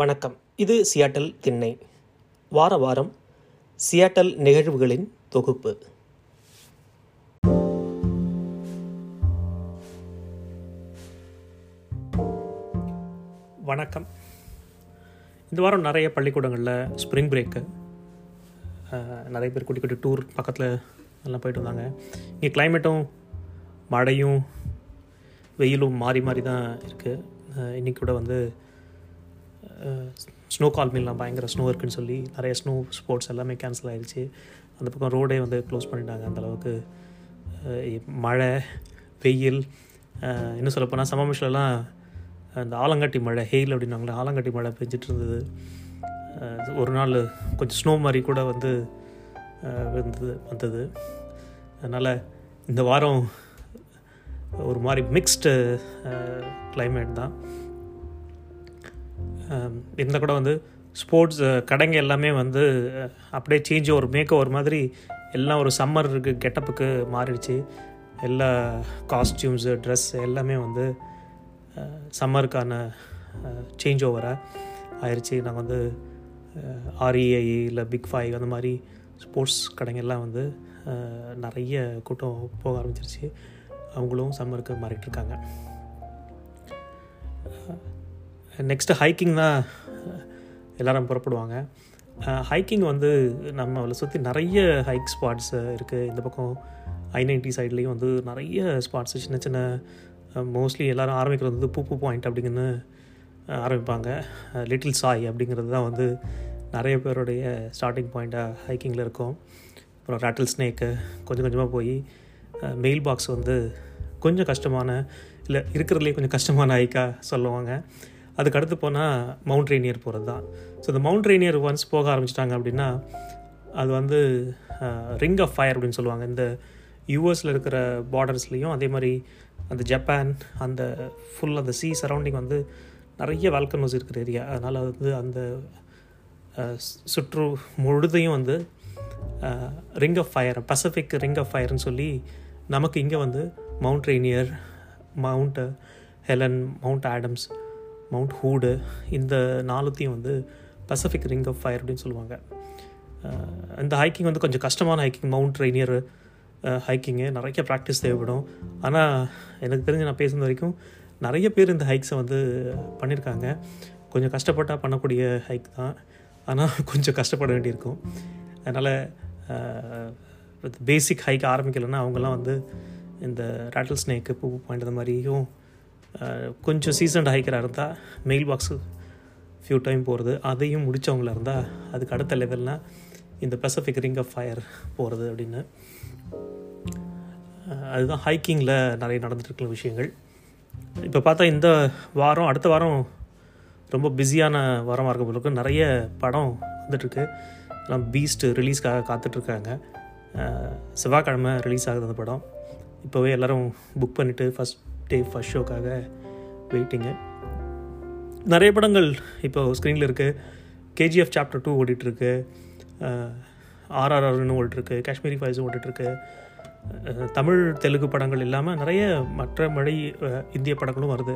வணக்கம். இது சியாட்டல் திண்ணை. வார வாரம் சியாட்டல் நிகழ்வுகளின் தொகுப்பு. வணக்கம். இந்த வாரம் நிறைய பள்ளிக்கூடங்களில் ஸ்ப்ரிங் பிரேக்கு நிறைய பேர் குட்டி குட்டி டூர் பக்கத்தில் எல்லாம் போயிட்டு வந்தாங்க. இங்கே கிளைமேட்டும் மழையும் வெயிலும் மாறி மாறி தான் இருக்குது இன்றைக்கி கூட வந்து ஸ்னோ கால்மிலாம் பயங்கர ஸ்னோ இருக்குன்னு சொல்லி நிறைய ஸ்னோ ஸ்போர்ட்ஸ் எல்லாமே கேன்சல் ஆகிடுச்சு அந்த பக்கம் ரோடே வந்து க்ளோஸ் பண்ணிட்டாங்க. அந்தளவுக்கு மழை வெயில் இன்னும் சொல்லப்போனால் சமமிஷிலலாம் அந்த ஆலங்கட்டி மழை ஹெயில் அப்படின்னாங்களே ஆலங்கட்டி மழை பெஞ்சிட்டு இருந்தது. ஒரு நாள் கொஞ்சம் ஸ்னோ மாதிரி கூட வந்து வந்தது வந்தது. அதனால் இந்த வாரம் ஒரு மாதிரி மிக்ஸ்டு கிளைமேட் தான். இருந்தால் கூட வந்து ஸ்போர்ட்ஸ் கடைங்க எல்லாமே வந்து அப்படியே சேஞ்ச் ஒரு மேக் ஒரு மாதிரி எல்லாம் ஒரு சம்மருக்கு கெட்டப்புக்கு மாறிடுச்சு. எல்லா காஸ்டியூம்ஸு ட்ரெஸ் எல்லாமே வந்து சம்மருக்கான சேஞ்ச் ஓவராக ஆயிடுச்சு நாங்கள் வந்து ஆர்இஐ இல்லை பிக் ஃபைவ் அந்த மாதிரி ஸ்போர்ட்ஸ் கடைங்கள்லாம் வந்து நிறைய கூட்டம் போக ஆரம்பிச்சிருச்சு. அவங்களும் சம்மருக்கு மாறிட்டுருக்காங்க இருக்காங்க. நெக்ஸ்ட்டு ஹைக்கிங் தான் எல்லோரும் புறப்படுவாங்க. ஹைக்கிங் வந்து நம்மளை சுற்றி நிறைய ஹைக் ஸ்பாட்ஸ் இருக்குது இந்த பக்கம் ஐ நைன்டி சைட்லேயும் வந்து நிறைய ஸ்பாட்ஸ் சின்ன சின்ன மோஸ்ட்லி எல்லோரும் ஆரம்பிக்கிறது வந்து பூப்பு பாயிண்ட் அப்படிங்கன்னு ஆரம்பிப்பாங்க. லிட்டில் சாய் அப்படிங்கிறது தான் வந்து நிறைய பேருடைய ஸ்டார்டிங் பாயிண்ட்டாக ஹைக்கிங்கில் இருக்கும். அப்புறம் ராட்டில் ஸ்னேக்கு கொஞ்சம் கொஞ்சமாக போய் மெயில் பாக்ஸ் வந்து கொஞ்சம் கஷ்டமான இல்லை இருக்கிறதுலே கொஞ்சம் கஷ்டமான ஹைக்காக சொல்லுவாங்க. அதுக்கு அடுத்து போனால் மவுண்ட் ரேனியர் போகிறது தான் ஸோ இந்த மவுண்ட் ரேனியர் ஒன்ஸ் போக ஆரம்பிச்சிட்டாங்க அப்படின்னா அது வந்து ரிங் ஆஃப் ஃபயர் அப்படின்னு சொல்லுவாங்க. இந்த யூஎஸில் இருக்கிற பார்டர்ஸ்லேயும் அதே மாதிரி அந்த ஜப்பான் அந்த ஃபுல் அந்த சீ சரௌண்டிங் வந்து நிறைய வால்கனோஸ் இருக்கிற ஏரியா அதனால் வந்து அந்த சுற்று முழுதையும் வந்து ring of fire Pacific ring of ஃபயர்னு சொல்லி நமக்கு இங்கே வந்து Mount Rainier Mount Helen Mount Adams Mount Hood இந்த நாலுத்தையும் வந்து பசிஃபிக் ரிங் ஆஃப் ஃபயர் அப்படின்னு சொல்லுவாங்க. இந்த ஹைக்கிங் வந்து கொஞ்சம் கஷ்டமான ஹைக்கிங் மவுண்ட் ரெய்னியர் ஹைக்கிங்கு நிறைய ப்ராக்டிஸ் தேவைப்படும். ஆனால் எனக்கு தெரிஞ்சு நான் பேசுன வரைக்கும் நிறைய பேர் இந்த ஹைக்ஸை வந்து பண்ணியிருக்காங்க கொஞ்சம் கஷ்டப்பட்டால் பண்ணக்கூடிய ஹைக் தான். ஆனால் கொஞ்சம் கஷ்டப்பட வேண்டியிருக்கும். அதனால் பேசிக் ஹைக் ஆரம்பிக்கலைன்னா அவங்கெல்லாம் வந்து இந்த ராட்டில் ஸ்னேக்கு பூ பாயிண்ட் அந்த மாதிரியும் கொஞ்சம் சீசன்ட் ஹைக்கராக இருந்தால் மெயில் பாக்ஸு ஃபியூ டைம் போகிறது அதையும் முடித்தவங்களா இருந்தால் அதுக்கு அடுத்த லெவல்னால் இந்த பசிபிக் ரிங் ஆஃப் ஃபயர் போகிறது அப்படின்னு. அதுதான் ஹைக்கிங்கில் நிறைய நடந்துட்டுருக்கிற விஷயங்கள். இப்போ பார்த்தா இந்த வாரம் அடுத்த வாரம் ரொம்ப பிஸியான வாரமாக இருக்க போல இருக்கு. நிறைய படம் வந்துட்டுருக்கு. எல்லாம் பீஸ்ட் ரிலீஸ்க்காக காத்துட்ருக்காங்க செவ்வாய்க்கிழமை ரிலீஸ் ஆகுது அந்த படம். இப்போவே எல்லோரும் புக் பண்ணிவிட்டு ஃபஸ்ட் டே ஃபஸ்ட் ஷோக்காக வெயிட்டிங்கு. நிறைய படங்கள் இப்போ ஸ்க்ரீனில் இருக்குது கேஜிஎஃப் சாப்டர் டூ ஓடிட்டுருக்கு. ஆர்ஆர்ஆர்னு ஓடிட்டுருக்கு. காஷ்மீரி ஃபைல்ஸ் ஓடிட்டுருக்கு. தமிழ் தெலுங்கு படங்கள் இல்லாமல் நிறைய மற்ற மொழி இந்திய படங்களும் வருது.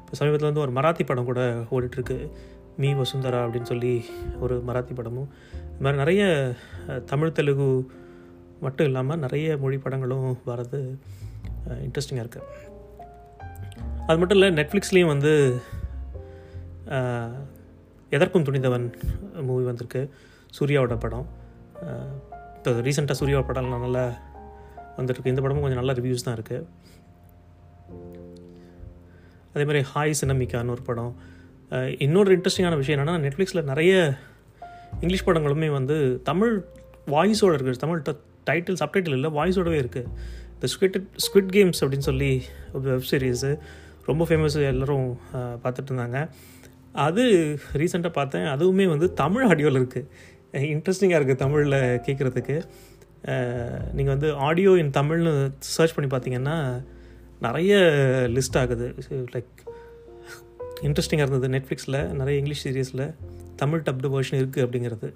இப்போ சமீபத்தில் வந்து ஒரு மராத்தி படம் கூட ஓடிட்டுருக்கு. மீ வசுந்தரா அப்படின்னு சொல்லி ஒரு மராத்தி படமும். இது மாதிரி நிறைய தமிழ் தெலுங்கு மட்டும் இல்லாமல் நிறைய மொழி படங்களும் வர்றது இன்ட்ரெஸ்டிங்காக இருக்குது அது மட்டும் இல்லை நெட்ஃப்ளிக்ஸ்லேயும் வந்து எதற்கும் துணிந்தவன் மூவி வந்திருக்கு. சூர்யாவோட படம். இப்போ ரீசெண்டாக சூர்யாவோட படம் நல்லா வந்துட்டுருக்கு இந்த படமும் கொஞ்சம் நல்ல ரிவ்யூஸ் தான் இருக்குது அதே மாதிரி ஹாய் சினமிக்கான்னு ஒரு படம். இன்னொரு இன்ட்ரெஸ்டிங்கான விஷயம் என்னென்னா நெட்ஃப்ளிக்ஸில் நிறைய இங்கிலீஷ் படங்களுமே வந்து தமிழ் வாய்ஸோடு இருக்குது தமிழ் டைட்டில் சப்டைட்டில் இல்லை வாய்ஸோடவே இருக்குது இந்த ஸ்குவிட் ஸ்குவிட் கேம்ஸ் அப்படின்னு சொல்லி ஒரு வெப் சீரிஸு ரொம்ப ஃபேமஸ் எல்லோரும் பார்த்துட்டு இருந்தாங்க. அது ரீசெண்டாக பார்த்தேன். அதுவுமே வந்து தமிழ் ஆடியோவில் இருக்குது இன்ட்ரெஸ்டிங்காக இருக்குது தமிழில் கேட்குறதுக்கு நீங்கள் வந்து ஆடியோ இன் தமிழ்னு சர்ச் பண்ணி பார்த்தீங்கன்னா நிறைய லிஸ்ட் ஆகுது. லைக் இன்ட்ரெஸ்டிங்காக இருந்தது நெட்ஃப்ளிக்ஸில் நிறைய இங்கிலீஷ் சீரியஸில் தமிழ் டப்டு வேர்ஷன் இருக்குது அப்படிங்கிறது.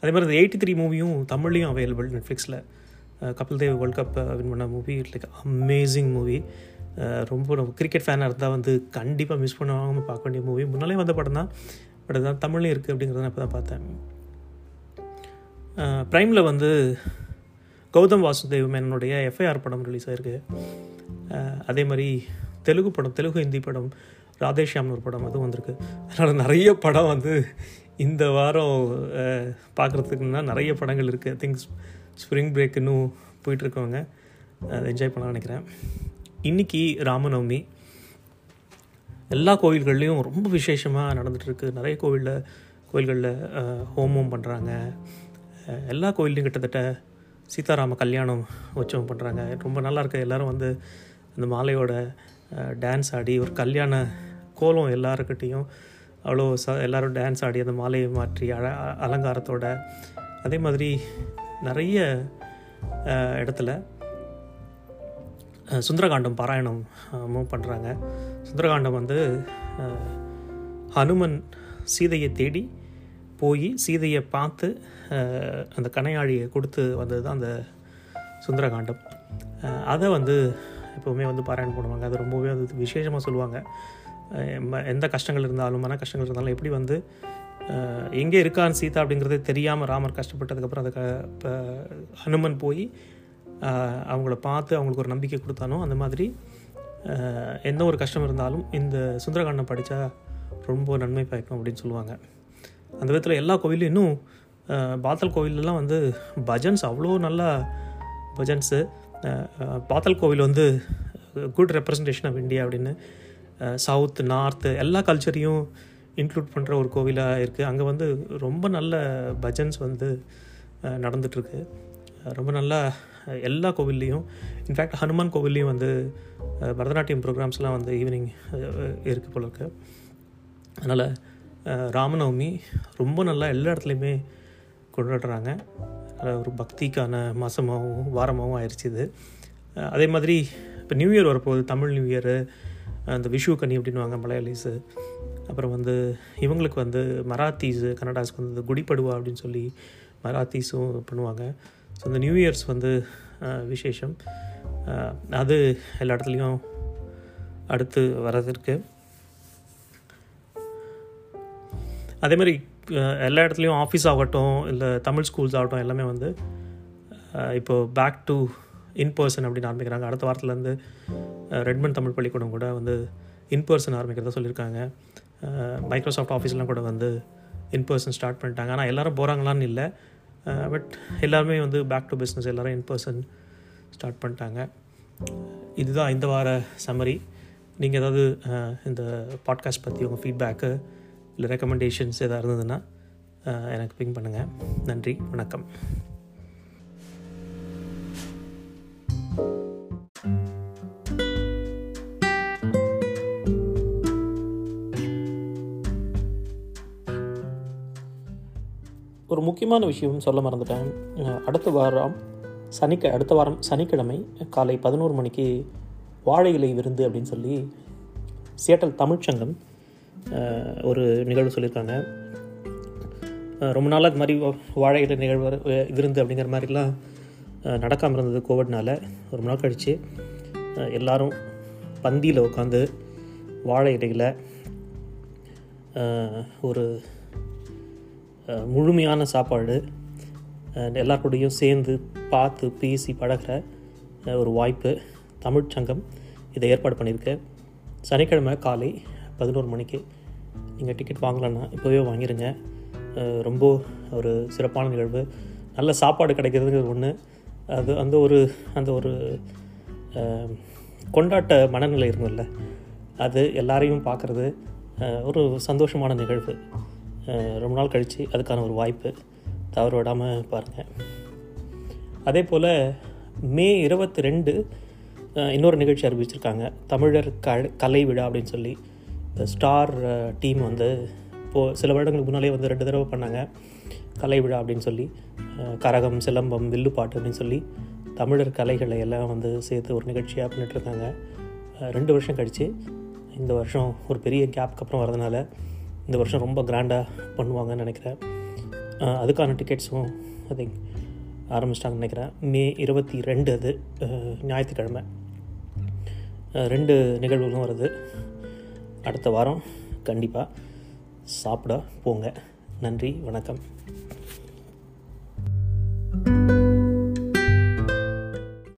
அதே மாதிரி இந்த எயிட்டி த்ரீ மூவியும் தமிழ்லையும் அவைலபிள் நெட்ஃப்ளிக்ஸில் Kapil Dev world cup win பண்ண மூவி லைக் அமேசிங் மூவி ரொம்ப நம்ம கிரிக்கெட் ஃபேனாக இருந்தால் வந்து கண்டிப்பாக மிஸ் பண்ணுவாங்க பார்க்க வேண்டிய மூவி முன்னாலே வந்த படம் தான். பட் அதுதான் தமிழ்லையும் இருக்குது அப்படிங்கிறத நான் இப்போ தான் பார்த்தேன் ப்ரைமில் வந்து கௌதம் வாசுதேவ் மேனனுடைய எஃப்ஐஆர் படம் ரிலீஸ் ஆயிருக்கு. அதே மாதிரி தெலுங்கு படம் தெலுங்கு ஹிந்தி படம் ராதேஷ்யாம்னு ஒரு படம் அதுவும் வந்திருக்கு. அதனால் நிறைய படம் வந்து இந்த வாரம் பார்க்குறதுக்குன்னா நிறைய படங்கள் இருக்குது திங்க்ஸ் ஸ்ப்ரிங் பிரேக் இன்னும் போயிட்டுருக்கவங்க அதை என்ஜாய் பண்ண நினைக்கிறேன். இன்றைக்கி ராமநவமி. எல்லா கோவில்கள்லேயும் ரொம்ப விசேஷமாக நடந்துகிட்ருக்கு நிறைய கோவிலில் கோவில்களில் ஹோமம் பண்ணுறாங்க எல்லா கோவில்லையும் கிட்டத்தட்ட சீதாராம கல்யாணம் உற்சவம் பண்ணுறாங்க ரொம்ப நல்லா இருக்கு எல்லோரும் வந்து அந்த மாலையோட டான்ஸ் ஆடி ஒரு கல்யாண கோலம் எல்லாருக்கிட்டேயும் அவ்வளோ ச எல்லோரும் டான்ஸ் ஆடி அந்த மாலையை மாற்றி அழ அலங்காரத்தோட. அதே மாதிரி நிறைய இடத்துல சுந்தரகாண்டம் பாராயணம் பண்ணுறாங்க சுந்தரகாண்டம் வந்து ஹனுமன் சீதையை தேடி போய் சீதையை பார்த்து அந்த கனையாழியை கொடுத்து வந்தது தான் அந்த சுந்தரகாண்டம். அதை வந்து எப்போவுமே வந்து பாராயணம் பண்ணுவாங்க. அது ரொம்பவே வந்து விசேஷமாக சொல்லுவாங்க. எந்த கஷ்டங்கள் இருந்தாலும் மன கஷ்டங்கள் இருந்தாலும் எப்படி வந்து எங்கே இருக்கான் சீதா அப்படிங்கிறது தெரியாமல் ராமர் கஷ்டப்பட்டதுக்கப்புறம் அதுக்கு இப்போ ஹனுமன் போய் அவங்கள பார்த்து அவங்களுக்கு ஒரு நம்பிக்கை கொடுத்தானோ அந்த மாதிரி எந்த ஒரு கஷ்டம் இருந்தாலும் இந்த சுந்தரகாண்டம் படித்தா ரொம்ப நன்மை பயக்கும் அப்படின்னு சொல்லுவாங்க. அந்த விதத்தில் எல்லா கோவிலும் இன்னும் பாத்தல் கோவிலெலாம் வந்து பஜன்ஸ் அவ்வளோ நல்லா பஜன்ஸு. பாத்தல் கோவில் வந்து குட் ரெப்ரசன்டேஷன் ஆஃப் இந்தியா அப்படின்னு சவுத் நார்த்து எல்லா கல்ச்சரையும் இன்க்ளூட் பண்ணுற ஒரு கோவிலாக இருக்குது அங்கே வந்து ரொம்ப நல்ல பஜன்ஸ் வந்து நடந்துகிட்ருக்கு நடந்துட்டுருக்கு ரொம்ப நல்லா எல்லா கோவில்லையும் இன்ஃபேக்ட் ஹனுமான் கோவில்லையும் வந்து பரதநாட்டியம் ப்ரோக்ராம்ஸ்லாம் வந்து ஈவினிங் இருக்குது போல இருக்கு. அதனால் ராமநவமி ரொம்ப நல்லா எல்லா இடத்துலையுமே கொண்டாடுறாங்க. ஒரு பக்திக்கான மாதமாகவும் வாரமாகவும் ஆயிடுச்சு இது. அதே மாதிரி இப்போ நியூ இயர் வரப்போகுது தமிழ் நியூ இயரு அந்த விஷு கனி அப்படின்வாங்க மலையாளிஸு. அப்புறம் வந்து இவங்களுக்கு வந்து மராத்தீஸு கன்னடாஸ்க்கு வந்து இந்த குடிப்படுவா அப்படின்னு சொல்லி மராத்தீஸும் பண்ணுவாங்க. ஸோ இந்த நியூ இயர்ஸ் வந்து விசேஷம். அது எல்லா இடத்துலையும் அடுத்து வரதுக்கு அதே மாதிரி எல்லா இடத்துலையும் ஆஃபீஸ் ஆகட்டும் இல்லை தமிழ் ஸ்கூல்ஸ் ஆகட்டும் எல்லாமே வந்து இப்போது இப்போ பேக் டு இன் பர்சன் அப்படின்னு ஆரம்பிக்கிறாங்க. அடுத்த வாரத்துலேருந்து ரெட்மண்ட் தமிழ் பள்ளிக்கூடம் கூட வந்து இன் பர்சன் ஆரம்பிக்கிறதா சொல்லியிருக்காங்க. மைக்ரோசாஃப்ட் ஆஃபீஸ்லாம் கூட வந்து இன் பர்சன் ஸ்டார்ட் பண்ணிட்டாங்க. ஆனால் எல்லோரும் போகிறாங்களான்னு இல்லை. Uh, பட் எல்லாருமே வந்து பேக் டு பிஸ்னஸ் எல்லோரும் இன் பர்சன் ஸ்டார்ட் பண்ணிட்டாங்க. இதுதான் இந்த வார சம்மரி நீங்கள் ஏதாவது uh, இந்த பாட்காஸ்ட் பற்றி உங்கள் ஃபீட்பேக்கு இல்லை ரெக்கமெண்டேஷன்ஸ் எதாவது இருந்ததுன்னா uh, எனக்கு பிங் பண்ணுங்கள் நன்றி வணக்கம். ஒரு முக்கியமான விஷயம் சொல்ல மறந்துட்டேன். அடுத்த வாரம் சனிக்க அடுத்த வாரம் சனிக்கிழமை காலை பதினோரு மணிக்கு வாழை இலை விருந்து அப்படின்னு சொல்லி சேட்டல் தமிழ்ச்சங்கம் ஒரு நிகழ்வு சொல்லியிருக்காங்க. ரொம்ப நாளாக இது மாதிரி வா- வாழை இலை நிகழ்வு விருந்து அப்படிங்கிற மாதிரிலாம் நடக்காமல் இருந்தது கோவிட்னால். ரொம்ப நாள் கழித்து எல்லாரும் பந்தியில் உட்காந்து வாழை இலையில் ஒரு முழுமையான சாப்பாடு அஹ், சேர்ந்து பார்த்து பேசி பழகுற ஒரு வாய்ப்பு. தமிழ்ச்சங்கம் இதை ஏற்பாடு பண்ணியிருக்கு. சனிக்கிழமை காலை பதினோரு மணிக்கு நீங்கள் டிக்கெட் வாங்கலன்னா இப்போவே வாங்கிடுங்க ரொம்ப ஒரு சிறப்பான நிகழ்வு. நல்ல சாப்பாடு கிடைக்கிறதுங்கிறது ஒன்று அது அந்த ஒரு அந்த ஒரு கொண்டாட்ட மனநிலை இருக்கும்ல. அது எல்லாரையும் பார்க்குறது ஒரு சந்தோஷமான நிகழ்வு. ரொம்ப நாள் கழித்து அதுக்கான ஒரு வாய்ப்பு தவறு விடாமல் பாருங்கள் அதே போல் மே இருபத்தி ரெண்டு இன்னொரு நிகழ்ச்சி அறிவிச்சிருக்காங்க. தமிழர் க கலை விழா அப்படின்னு சொல்லி இந்த ஸ்டார் டீம் வந்து இப்போது சில வருடங்களுக்கு முன்னாலே வந்து ரெண்டு தடவை பண்ணாங்க. கலை விழா அப்படின்னு சொல்லி கரகம் சிலம்பம் வில்லுப்பாட்டு அப்படின்னு சொல்லி தமிழர் கலைகளை எல்லாம் வந்து சேர்த்து ஒரு நிகழ்ச்சியாக பண்ணிட்டுருக்காங்க ரெண்டு வருஷம் கழித்து இந்த வருஷம் ஒரு பெரிய கேப்க்கு அப்புறம் வரதுனால இந்த வருஷம் ரொம்ப கிராண்டாக பண்ணுவாங்கன்னு நினைக்கிறேன். அதுக்கான டிக்கெட்ஸும் ஐ திங்க் ஆரம்பிச்சிட்டாங்கன்னு நினைக்கிறேன். மே இருபத்தி ரெண்டு அது ஞாயிற்றுக்கிழமை. ரெண்டு நிகழ்வுகளும் வருது. அடுத்த வாரம் கண்டிப்பாக சாப்பிட போங்க. நன்றி வணக்கம்.